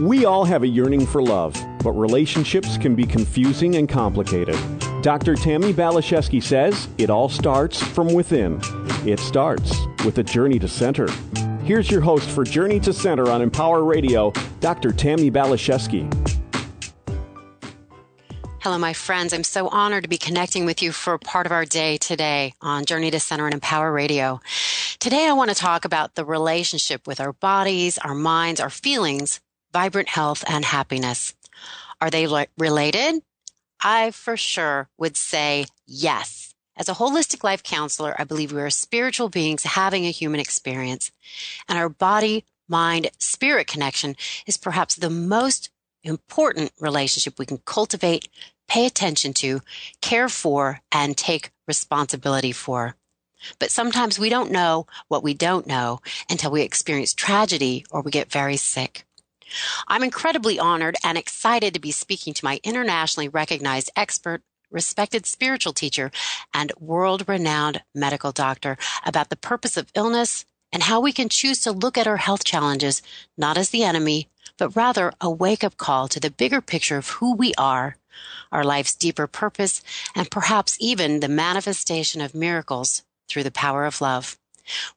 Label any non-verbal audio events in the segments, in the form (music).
We all have a yearning for love, but relationships can be confusing and complicated. Dr. Tammi Baliszewski says it all starts from within. It starts with a journey to center. Here's your host for Journey to Center on Empower Radio, Dr. Tammi Baliszewski. Hello, my friends. I'm so honored to be connecting with you for part of our day today on Journey to Center and Empower Radio. Today, I want to talk about the relationship with our bodies, our minds, our feelings, vibrant health, and happiness. Are they related? I for sure would say yes. As a holistic life counselor, I believe we are spiritual beings having a human experience, and our body, mind, spirit connection is perhaps the most important relationship we can cultivate, pay attention to, care for, and take responsibility for. But sometimes we don't know what we don't know until we experience tragedy or we get very sick. I'm incredibly honored and excited to be speaking to my internationally recognized expert, respected spiritual teacher, and world renowned medical doctor about the purpose of illness and how we can choose to look at our health challenges not as the enemy, but rather a wake up call to the bigger picture of who we are, our life's deeper purpose, and perhaps even the manifestation of miracles through the power of love.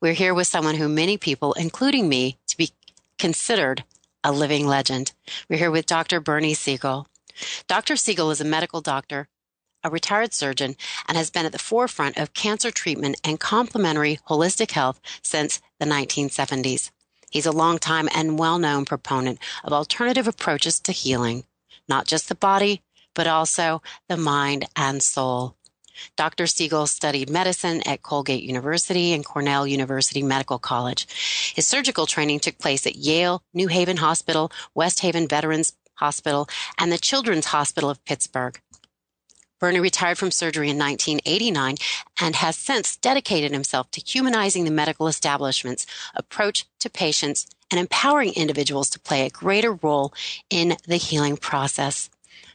We're here with someone who many people, including me, to be considered a living legend. We're here with Dr. Bernie Siegel. Dr. Siegel is a medical doctor, a retired surgeon, and has been at the forefront of cancer treatment and complementary holistic health since the 1970s. He's a longtime and well known proponent of alternative approaches to healing, not just the body, but also the mind and soul. Dr. Siegel studied medicine at Colgate University and Cornell University Medical College. His surgical training took place at Yale, New Haven Hospital, West Haven Veterans Hospital, and the Children's Hospital of Pittsburgh. Bernie retired from surgery in 1989 and has since dedicated himself to humanizing the medical establishment's approach to patients and empowering individuals to play a greater role in the healing process.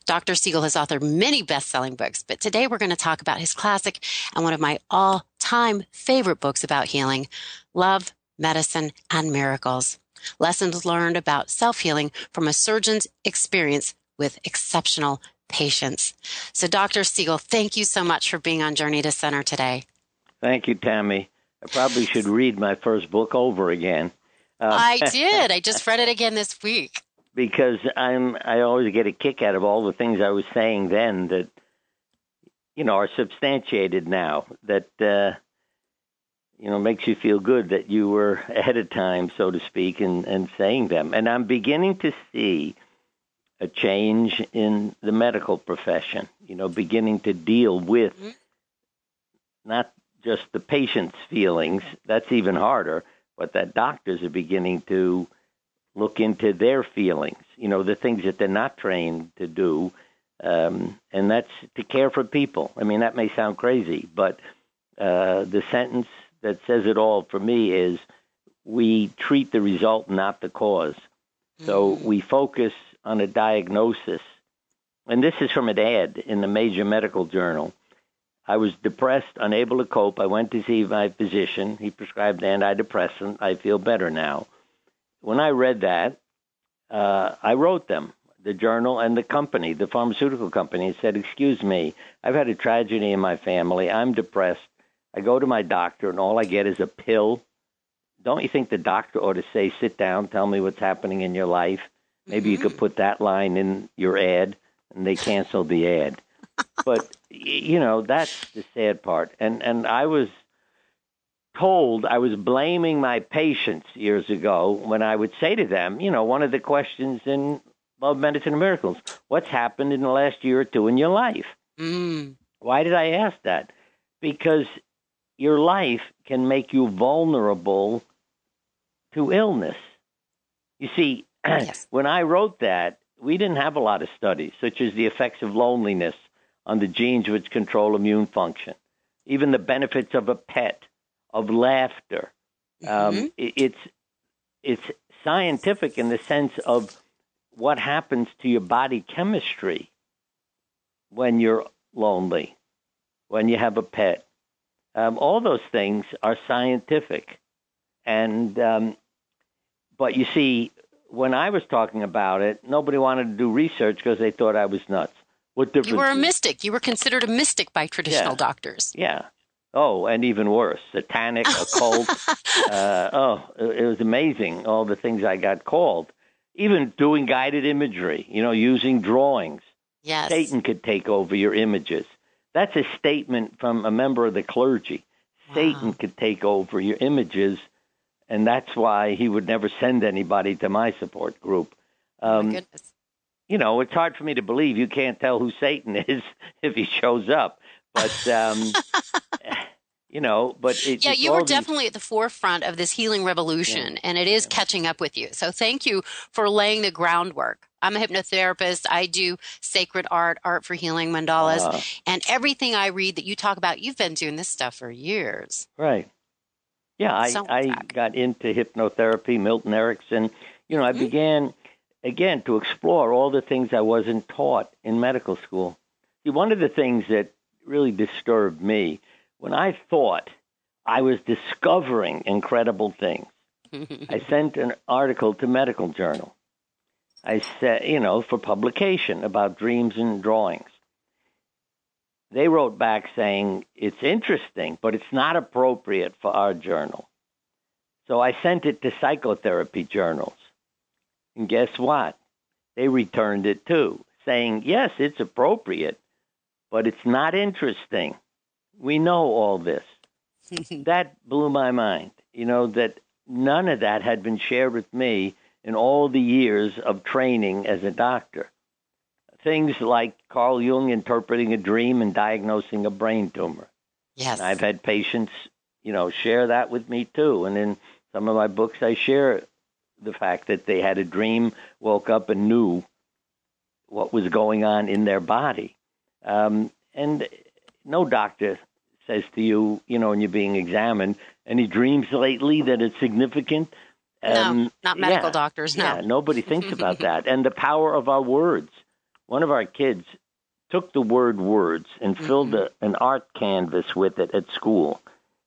Dr. Siegel has authored many best selling books, but today we're going to talk about his classic and one of my all time favorite books about healing Love, Medicine, and Miracles. Lessons learned about self healing from a surgeon's experience with exceptional patients. So, Dr. Siegel, thank you so much for being on Journey to Center today. Thank you, Tammi. I probably should read my first book over again. Uh, I (laughs) did. I just read it again this week because I'm I always get a kick out of all the things I was saying then that you know are substantiated now that uh, you know makes you feel good that you were (laughs) ahead of time so to speak and and saying them and I'm beginning to see a change in the medical profession you know beginning to deal with mm-hmm. not just the patient's feelings that's even harder but that doctors are beginning to look into their feelings, you know, the things that they're not trained to do. Um, and that's to care for people. I mean, that may sound crazy, but uh, the sentence that says it all for me is we treat the result, not the cause. So mm-hmm. we focus on a diagnosis. And this is from an ad in the major medical journal. I was depressed, unable to cope. I went to see my physician. He prescribed antidepressant. I feel better now when I read that, uh, I wrote them, the journal and the company, the pharmaceutical company, and said, Excuse me, I've had a tragedy in my family. I'm depressed. I go to my doctor, and all I get is a pill. Don't you think the doctor ought to say, Sit down, tell me what's happening in your life? Maybe mm-hmm. you could mm-hmm. put that line in your ad, and they canceled the ad. (laughs) but, you know, that's the sad part. And, and I was told I was blaming my patients years ago when I would say to them, you know, one of the questions in Love, Medicine, and Miracles, what's happened in the last year or two in your life? Mm. Why did I ask that? Because your life can make you vulnerable to illness. You see, (clears throat) yes. when I wrote that, we didn't have a lot of studies, such as the effects of loneliness on the genes which control immune function, even the benefits of a pet of laughter. Um, mm-hmm. Um, it, it's it's scientific in the sense of what happens to your body chemistry when you're lonely, when you have a pet. Um, all those things are scientific, and um, but you see, when I was talking about it, nobody wanted to do research because they thought I was nuts. What difference? You were a mystic. You were considered a mystic by traditional Yeah. doctors. Yeah. Oh, and even worse, satanic, (laughs) occult. uh, oh, it was amazing all the things I got called. Even doing guided imagery, you know, using drawings. Yes. Satan could take over your images. That's a statement from a member of the clergy. Wow. Satan could take over your images, and that's why he would never send anybody to my support group. Oh, Um, goodness. you know, it's hard for me to believe you can't tell who Satan (laughs) is if he shows up. But um, (laughs) you know, but it, Yeah, you were these- definitely at the forefront of this healing revolution, and it is catching up with you. So thank you for laying the groundwork. I'm a hypnotherapist. I do sacred art, art for healing mandalas, Uh, and everything I read that you talk about, you've been doing this stuff for years. right. Yeah, I So I back. got into hypnotherapy, Milton Erickson. You know, I Mhm. began again to explore all the things I wasn't taught in medical school. See, one of the things that really disturbed me when I thought I was discovering incredible things. (laughs) I sent an article to Medical Journal. I said, you know, for publication about dreams and drawings. They wrote back saying it's interesting, but it's not appropriate for our journal. So I sent it to psychotherapy journals. And guess what? They returned it too, saying, yes, it's appropriate, but it's not interesting. We know all this (laughs) that blew my mind. You know, that none of that had been shared with me in all the years of training as a doctor. Things like Carl Jung interpreting a dream and diagnosing a brain tumor. yes. And I've had patients, you know, share that with me too. And in some of my books, I share the fact that they had a dream, woke up, and knew what was going on in their body. Um, and no doctor says to you, you know, when you're being examined, any dreams lately that it's significant? no, not medical Um, yeah. doctors. No. Yeah, nobody thinks about (laughs) that. And the power of our words. One of our kids took the word words and filled a, an art canvas with it at school.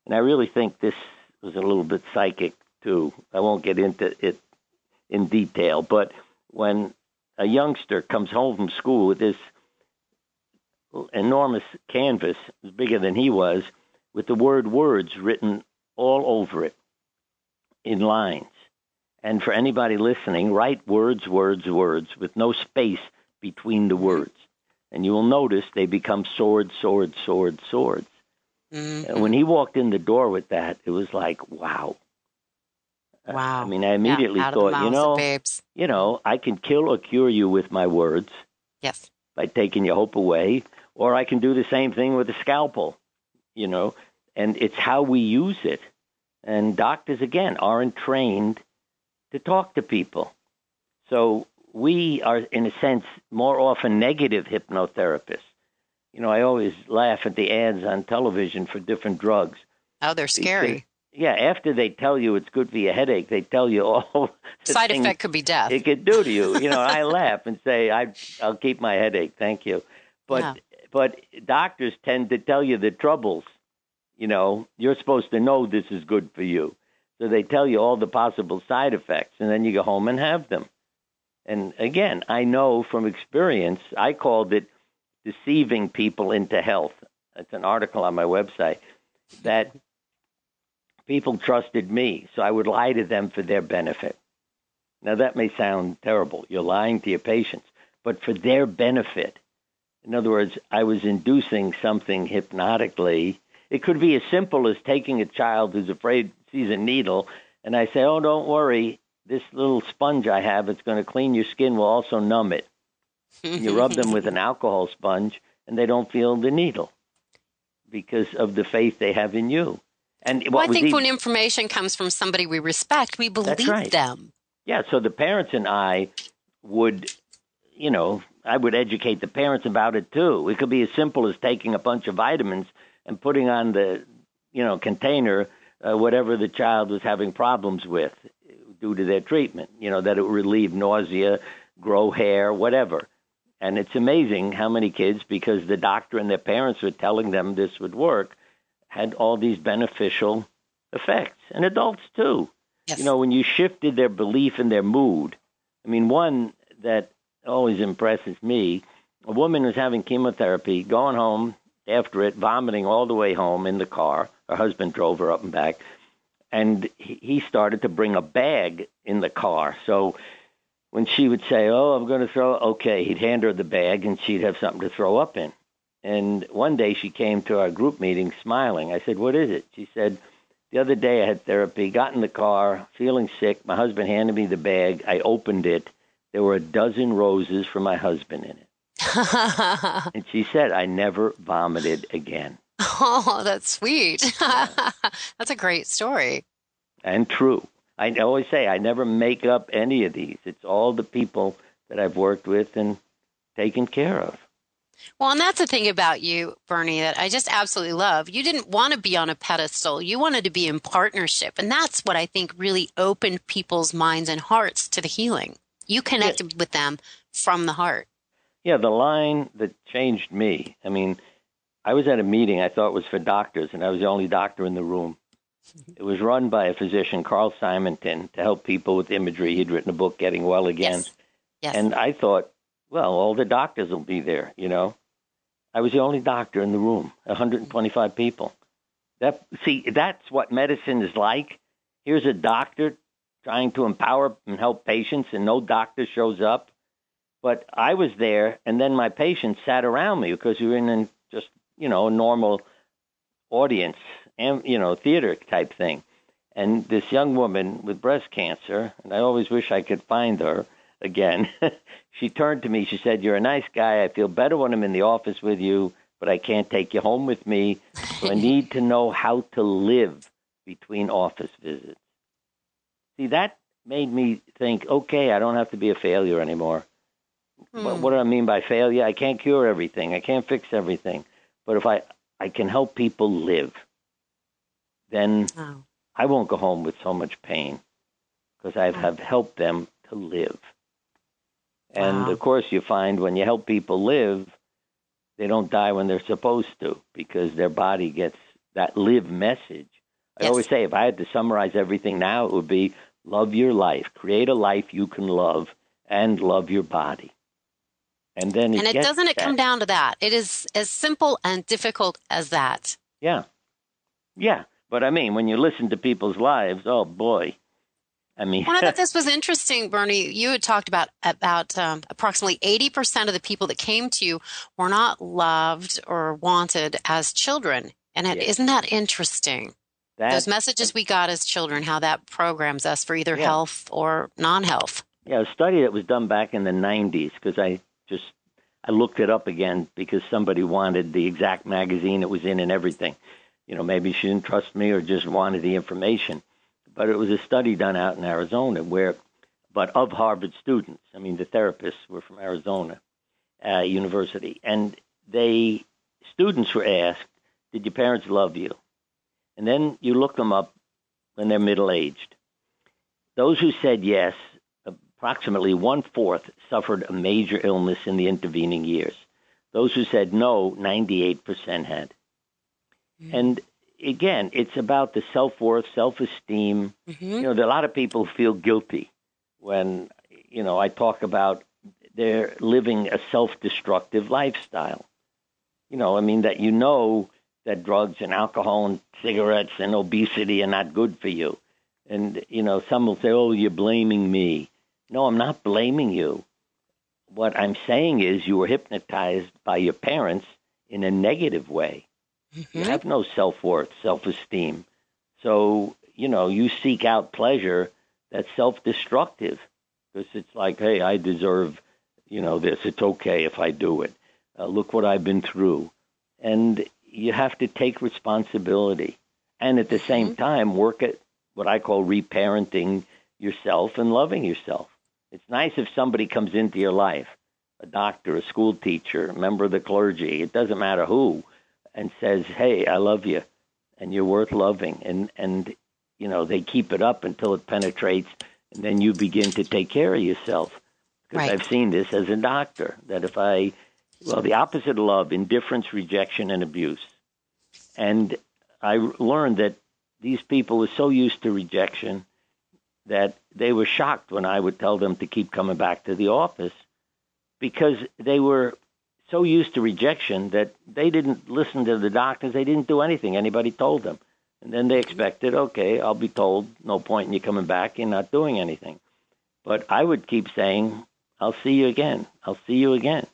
And I really think this was a little bit psychic, too. I won't get into it in detail, but when a youngster comes home from school with this enormous canvas, bigger than he was, with the word words written all over it in lines. And for anybody listening, write words, words, words with no space between the words. And you will notice they become swords, swords, swords, swords. Mhm. And when he walked in the door with that, it was like, wow. Wow. I mean, I immediately the thought, you know, you know, I can kill or cure you with my words Yes. by taking your hope away, or I can do the same thing with a scalpel, you know, and it's how we use it. And doctors, again, aren't trained to talk to people. So we are, in a sense, more often negative hypnotherapists. You know, I always laugh at the ads on television for different drugs. Oh, they're scary. Yeah, after they tell you it's good for your headache, they tell you all (laughs) the Side effect could be death. it could do to you. You know, I (laughs) laugh and say, I, I'll keep my headache, thank you. But Yeah. But doctors tend to tell you the troubles. You know, you're supposed to know this is good for you, so they tell you all the possible side effects, and then you go home and have them. And again, I know from experience, I called it deceiving people into health. It's an article on my website that people trusted me, so I would lie to them for their benefit. Now, that may sound terrible. You're lying to your patients, but for their benefit. In other words, I was inducing something hypnotically. It could be as simple as taking a child who's afraid sees a needle, and I say, "Oh, don't worry. This little sponge I have, it's going to clean your skin, will also numb it." you rub them with an (laughs) alcohol sponge, and they don't feel the needle because of the faith they have in you. And what Well, I think even- when information comes from somebody we respect, we believe right. them. Yeah, so the parents and I would, you know, I would educate the parents about it too. It could be as simple as taking a bunch of vitamins and putting on the, you know, container uh, whatever the child was having problems with due to their treatment. You know, that it would relieve nausea, grow hair, whatever. And it's amazing how many kids, because the doctor and their parents were telling them this would work, had all these beneficial effects. And adults too. Yes. You know, when you shifted their belief and their mood, I mean, one that always impresses me a woman was having chemotherapy, going home after it, vomiting all the way home in the car. Her husband drove her up and back. And he started to bring a bag in the car. So when she would say, Oh, I'm going to throw, okay, he'd hand her the bag and she'd have something to throw up in. And one day she came to our group meeting smiling. I said, What is it? She said, The other day I had therapy, got in the car, feeling sick. My husband handed me the bag. I opened it. There were a dozen roses for my husband in it. (laughs) and she said, I never vomited again. Oh, that's sweet. (laughs) that's a great story. And true. I always say I never make up any of these. It's all the people that I've worked with and taken care of. Well, and that's the thing about you, Bernie, that I just absolutely love. You didn't want to be on a pedestal. You wanted to be in partnership. And that's what I think really opened people's minds and hearts to the healing. You connected yeah. with them from the heart. Yeah, the line that changed me. I mean, I was at a meeting I thought was for doctors, and I was the only doctor in the room. (laughs) It was run by a physician, Carl Simonton, to help people with imagery. He'd written a book, Getting Well Again. Yes. Yes. And I thought, well, all the doctors will be there, you know. I was the only doctor in the room, 125 people. That see, that's what medicine is like. Here's a doctor trying to empower and help patients, and no doctor shows up. But I was there, and then my patients sat around me because we were in just you know a normal audience and you know theater type thing. And this young woman with breast cancer, and I always wish I could find her again. (laughs) she turned to me. She said, "You're a nice guy. I feel better when I'm in the office with you, but I can't take you home with me. So I need to know how to live between office visits." See, that made me think, okay, I don't have to be a failure anymore. Hmm. What, what do I mean by failure? I can't cure everything. I can't fix everything. But if I, I can help people live, then oh. I won't go home with so much pain because I have helped them to live. And wow. of course, you find when you help people live, they don't die when they're supposed to because their body gets that live message. I yes. always say if I had to summarize everything now, it would be love your life, create a life you can love, and love your body. And then it and it doesn't it come down to that. It is as simple and difficult as that. Yeah, yeah. But I mean, when you listen to people's lives, oh boy, I mean, well, I thought (laughs) this was interesting, Bernie. You had talked about about um, approximately eighty percent of the people that came to you were not loved or wanted as children, and it, yeah. not that interesting? That, Those messages we got as children, how that programs us for either yeah. health or non-health. Yeah, a study that was done back in the '90s because I just I looked it up again because somebody wanted the exact magazine it was in and everything. You know, maybe she didn't trust me or just wanted the information. But it was a study done out in Arizona where, but of Harvard students. I mean, the therapists were from Arizona uh, University, and they students were asked, "Did your parents love you?" And then you look them up when they're middle aged. Those who said yes approximately one fourth suffered a major illness in the intervening years. Those who said no, 98% had. Mm-hmm. And again, it's about the self worth, self esteem. Mm-hmm. You know, a lot of people feel guilty when, you know, I talk about they're living a self destructive lifestyle. You know, I mean, that you know that drugs and alcohol and cigarettes and obesity are not good for you. And, you know, some will say, oh, you're blaming me. No, I'm not blaming you. What I'm saying is you were hypnotized by your parents in a negative way. Mm-hmm. You have no self worth, self esteem. So, you know, you seek out pleasure that's self destructive because it's like, hey, I deserve, you know, this. It's okay if I do it. Uh, look what I've been through. And you have to take responsibility. And at the same mm-hmm. time, work at what I call reparenting yourself and loving yourself. It's nice if somebody comes into your life, a doctor, a school teacher, a member of the clergy, it doesn't matter who, and says, "Hey, I love you, and you're worth loving," and and you know they keep it up until it penetrates, and then you begin to take care of yourself. Because right. I've seen this as a doctor that if I, well, the opposite of love, indifference, rejection, and abuse, and I learned that these people are so used to rejection that they were shocked when I would tell them to keep coming back to the office because they were so used to rejection that they didn't listen to the doctors. They didn't do anything anybody told them. And then they expected, okay, I'll be told, no point in you coming back. You're not doing anything. But I would keep saying, I'll see you again. I'll see you again.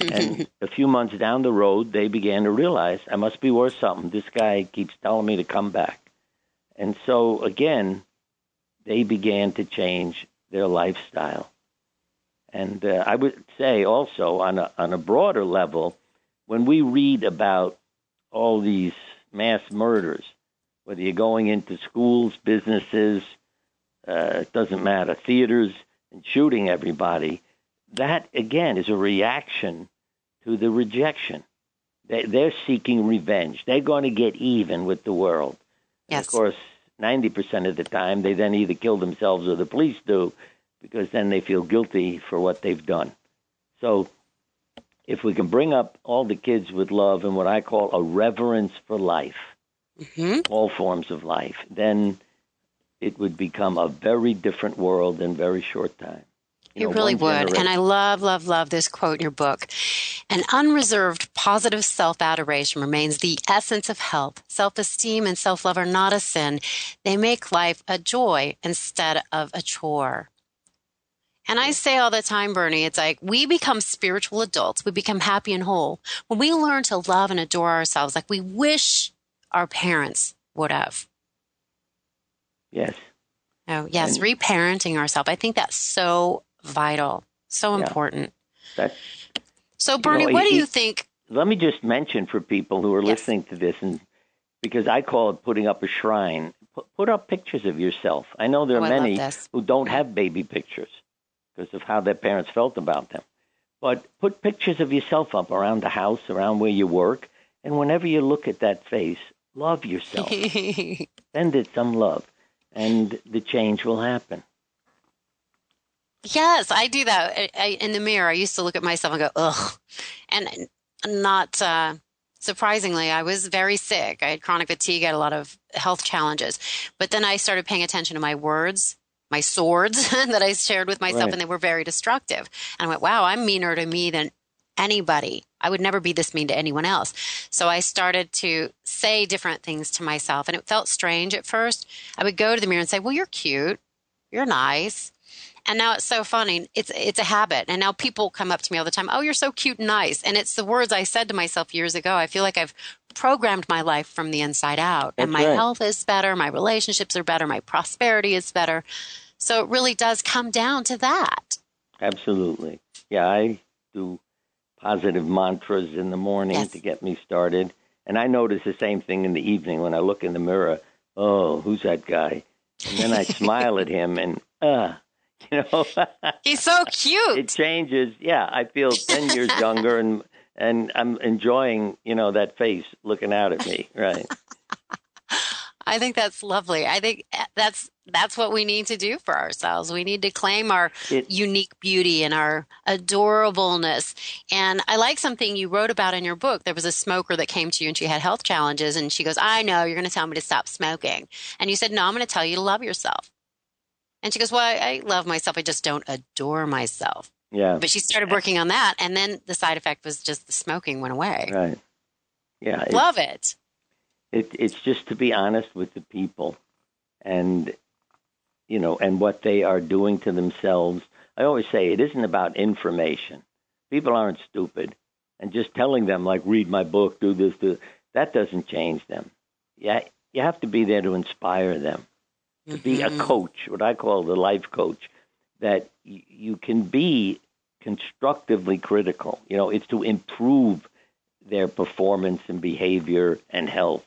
And (laughs) a few months down the road, they began to realize I must be worth something. This guy keeps telling me to come back. And so, again, they began to change their lifestyle. And uh, I would say also, on a, on a broader level, when we read about all these mass murders, whether you're going into schools, businesses, uh, it doesn't matter, theaters, and shooting everybody, that again is a reaction to the rejection. They, they're seeking revenge. They're going to get even with the world. Yes. of course, 90% of the time, they then either kill themselves or the police do because then they feel guilty for what they've done. So, if we can bring up all the kids with love and what I call a reverence for life, Mm-hmm. all forms of life, then it would become a very different world in very short time. You It know, really would. And I love, love, love this quote in your book. An unreserved positive self adoration remains the essence of health. Self esteem and self love are not a sin, they make life a joy instead of a chore. And I say all the time, Bernie, it's like we become spiritual adults. We become happy and whole when we learn to love and adore ourselves like we wish our parents would have. yes, Oh, yes, And- reparenting ourselves. I think that's so vital, so Yeah. important. that's So, Bernie, know, what do you think? let me just mention for people who are Yes. listening to this, and because I call it putting up a shrine, put, put up pictures of yourself. I know there Oh, are love many who don't have baby pictures because of how their parents felt about them. But put pictures of yourself up around the house, around where you work, and whenever you look at that face, love yourself. (laughs) Send it some love, and the change will happen. Yes, I do that I, I, in the mirror. I used to look at myself and go, ugh. And not uh, surprisingly, I was very sick. I had chronic fatigue, I had a lot of health challenges. But then I started paying attention to my words. My swords (laughs) that I shared with myself, Right. and they were very destructive. And I went, wow, I'm meaner to me than anybody. I would never be this mean to anyone else. So I started to say different things to myself and it felt strange at first. I would go to the mirror and say, "Well, you're cute. You're nice." And now it's so funny. It's it's a habit. And now people come up to me all the time, "Oh, you're so cute and nice." And it's the words I said to myself years ago. I feel like I've programmed my life from the inside out. and my right. health is better, my relationships are better, my prosperity is better. So it really does come down to that. Absolutely. Yeah, I do positive mantras in the morning Yes. to get me started. And I notice the same thing in the evening when I look in the mirror. Oh, who's that guy? And then I (laughs) smile at him and, uh, (laughs) you know, He's so cute. it changes. Yeah, I feel 10 years (laughs) younger and, and I'm enjoying, you know, that face looking out at me. Right. I think that's lovely. I think eh, that's that's what we need to do for ourselves. We need to claim our It- unique beauty and our adorableness. And I like something you wrote about in your book. There was a smoker that came to you and she had health challenges and she goes, "I know you're going to tell me to stop smoking." And you said, "No, I'm going to tell you to love yourself." And she goes, "Well, I, love myself. I just don't adore myself." Yeah. But she started working on that and then the side effect was just the smoking went away. Right. Yeah. Love it. It, it's just to be honest with the people, and you know, and what they are doing to themselves. I always say it isn't about information. People aren't stupid, and just telling them like read my book, do this, do that doesn't change them. Yeah, you have to be there to inspire them, to be a Mhm. coach, what I call the life coach, that y- you can be constructively critical. You know, it's to improve their performance and behavior and health.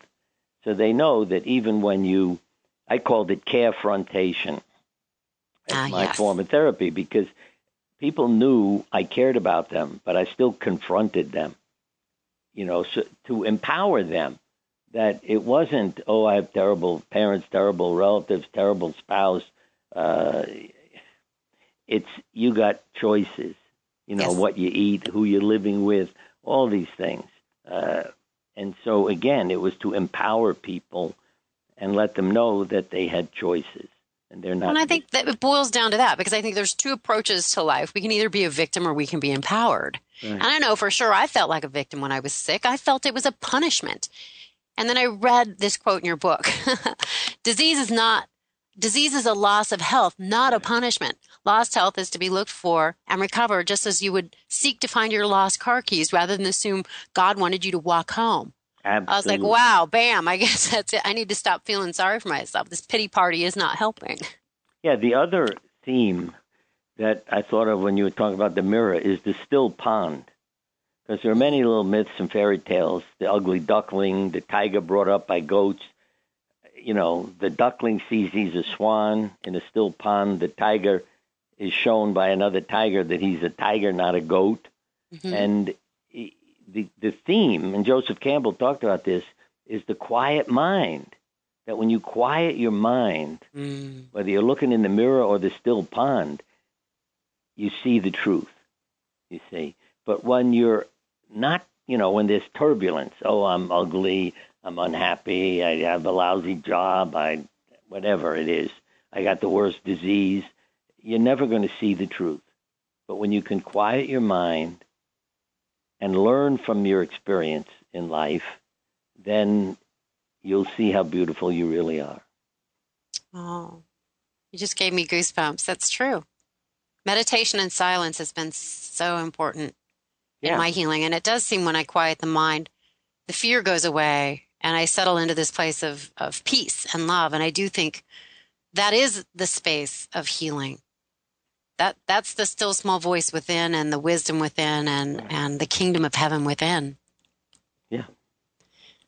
So they know that even when you, I called it carefrontation. That's Ah, my yes. form of therapy because people knew I cared about them, but I still confronted them. You know, so to empower them that it wasn't, oh, I have terrible parents, terrible relatives, terrible spouse. Uh, it's you got choices. You know Yes. what you eat, who you're living with, all these things. Uh, and so again, it was to empower people and let them know that they had choices. and they're not. And I think that it boils down to that because I think there's two approaches to life. We can either be a victim or we can be empowered. Right. And I know for sure I felt like a victim when I was sick. I felt it was a punishment. And then I read this quote in your book. (laughs) disease is not disease is a loss of health, not a punishment. Lost health is to be looked for and recovered just as you would seek to find your lost car keys rather than assume God wanted you to walk home. Absolutely. I was like, wow, bam, I (laughs) guess that's it. I need to stop feeling sorry for myself. This pity party is not helping. Yeah, the other theme that I thought of when you were talking about the mirror is the still pond. Because there are many little myths and fairy tales. The ugly duckling, the tiger brought up by goats. You know, the duckling sees he's a swan in a still pond. The tiger is shown by another tiger that he's a tiger, not a goat. Mm-hmm. And the, the theme, and Joseph Campbell talked about this, is the quiet mind. That when you quiet your mind, mm. whether you're looking in the mirror or the still pond, you see the truth. You see. But when you're not, you know, when there's turbulence, oh, I'm ugly, I'm unhappy, I have a lousy job, I, whatever it is, I got the worst disease, you're never going to see the truth. But when you can quiet your mind and learn from your experience in life, then you'll see how beautiful you really are. Oh, you just gave me goosebumps. That's true. Meditation and silence has been so important yeah. in my healing. And it does seem when I quiet the mind, the fear goes away and I settle into this place of, of peace and love. And I do think that is the space of healing. That that's the still small voice within and the wisdom within and and the kingdom of heaven within. Yeah.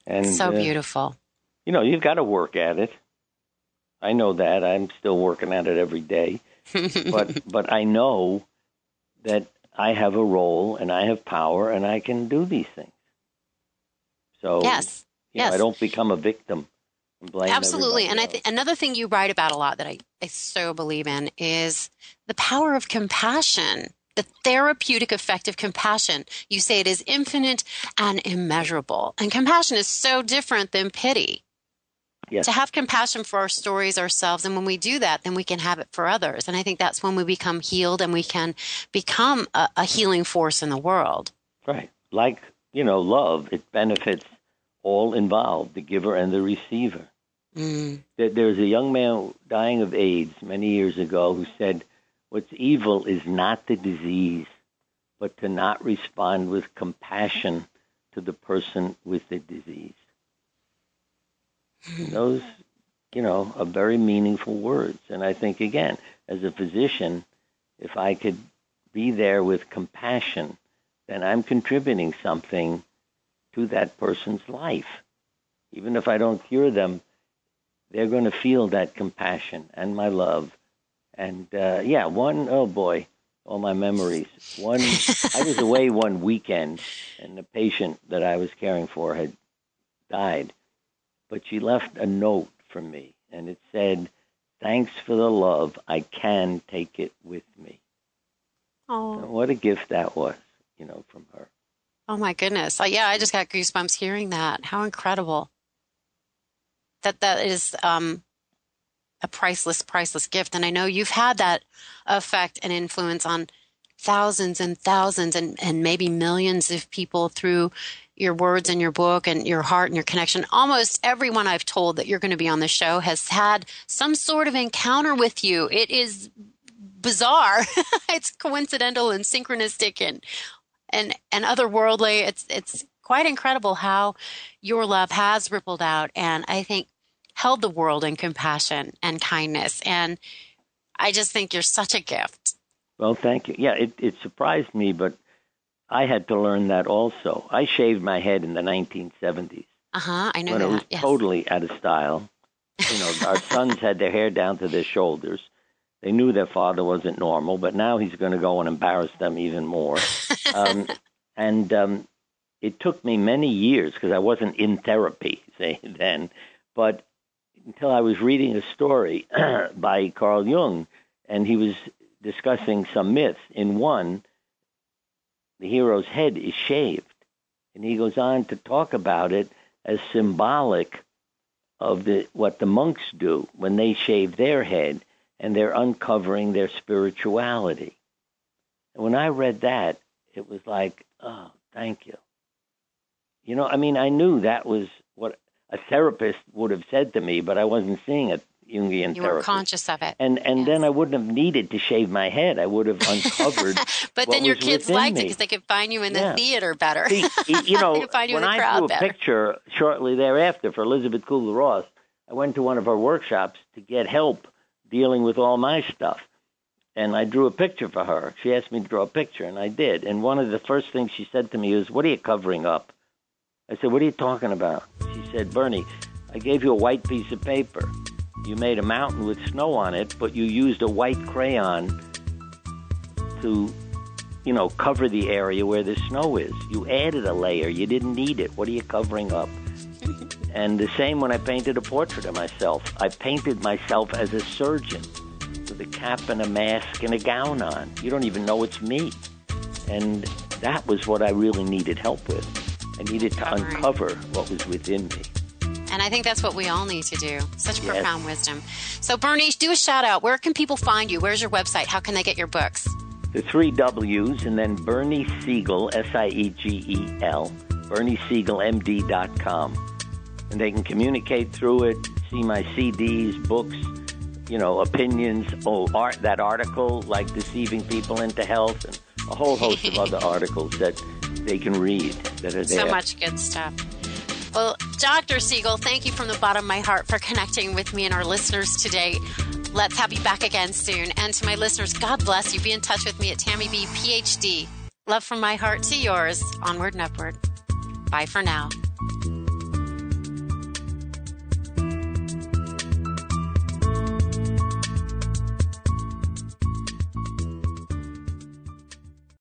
And so uh, beautiful. you know you've got to work at it. I know that. I'm still working at it every day. (laughs) But but i know that i have a role and i have power and i can do these things so yes yes know, i don't become a victim Absolutely. And I think another thing you write about a lot that I, I so believe in is the power of compassion, the therapeutic effect of compassion. You say it is infinite and immeasurable. And compassion is so different than pity. Yes. To have compassion for our stories ourselves. And when we do that, then we can have it for others. And I think that's when we become healed and we can become a, a healing force in the world. Right. Like, you know, love, it benefits all involved, the giver and the receiver. Mm. There was a young man dying of AIDS many years ago who said, What's evil is not the disease, but to not respond with compassion to the person with the disease. Those, you know, are very meaningful words. And I think, again, as a physician, if I could be there with compassion, then I'm contributing something to that person's life. Even if I don't cure them, they're going to feel that compassion and my love. And uh, yeah, one, oh boy, all my memories. One, I was away one weekend, and the patient that I was caring for had died, but she left a note for me, and it said, "Thanks for the love. I can take it with me." Oh, what a gift that was, you know, from her. Oh my goodness! Uh, yeah, I just got goosebumps hearing that. How incredible! that that is um, a priceless, priceless gift. And I know you've had that effect and influence on thousands and thousands and, and maybe millions of people through your words and your book and your heart and your connection. Almost everyone I've told that you're going to be on the show has had some sort of encounter with you. It is bizarre. (laughs) it's coincidental and synchronistic and and and otherworldly. It's it's quite incredible how your love has rippled out. And I think held the world in compassion and kindness. And I just think you're such a gift. Well, thank you. Yeah, it, it surprised me, but I had to learn that also. I shaved my head in the 1970s. Uh huh. I know when that. it was yes. totally out of style. You know, our (laughs) sons had their hair down to their shoulders. They knew their father wasn't normal, but now he's going to go and embarrass them even more. um, (laughs) and um, it took me many years because I wasn't in therapy, (laughs) say then, but until I was reading a story (clears throat) by Carl Jung, and he was discussing some myths. In one, the hero's head is shaved, and he goes on to talk about it as symbolic of the what the monks do when they shave their head. and they're uncovering their spirituality. And when I read that, it was like, oh, thank you. You know, I mean, I knew that was what a therapist would have said to me, but I wasn't seeing a Jungian you therapist. were conscious of it. And and Yes. then I wouldn't have needed to shave my head. I would have (laughs) uncovered. (laughs) but then your kids liked it because they could find you in the Yeah. theater better. See, (laughs) you know, They could find you when in the I drew a better. picture shortly thereafter for Elisabeth Kubler Ross, I went to one of her workshops to get help dealing with all my stuff. And I drew a picture for her. She asked me to draw a picture, and I did. And one of the first things she said to me was, What are you covering up? I said, What are you talking about? She said, Bernie, I gave you a white piece of paper. You made a mountain with snow on it, but you used a white crayon to, you know, cover the area where the snow is. You added a layer. You didn't need it. What are you covering up? and the same when I painted a portrait of myself. I painted myself as a surgeon with a cap and a mask and a gown on. You don't even know it's me. And that was what I really needed help with. I needed to Covering. uncover what was within me. And I think that's what we all need to do. Such Yes. profound wisdom. So, Bernie, do a shout out. Where can people find you? Where's your website? How can they get your books? the three W's, and then Bernie Siegel, S I E G E L, BernieSiegelMD.com. And they can communicate through it, see my CDs, books, you know, opinions, oh, art, that article, like Deceiving People into Health, and a whole host of (laughs) other articles that they can read that are there. So much good stuff. Well, Dr. Siegel, thank you from the bottom of my heart for connecting with me and our listeners today. Let's have you back again soon. And to my listeners, God bless you. Be in touch with me at Tammi B, PhD. Love from my heart to yours. Onward and upward. Bye for now.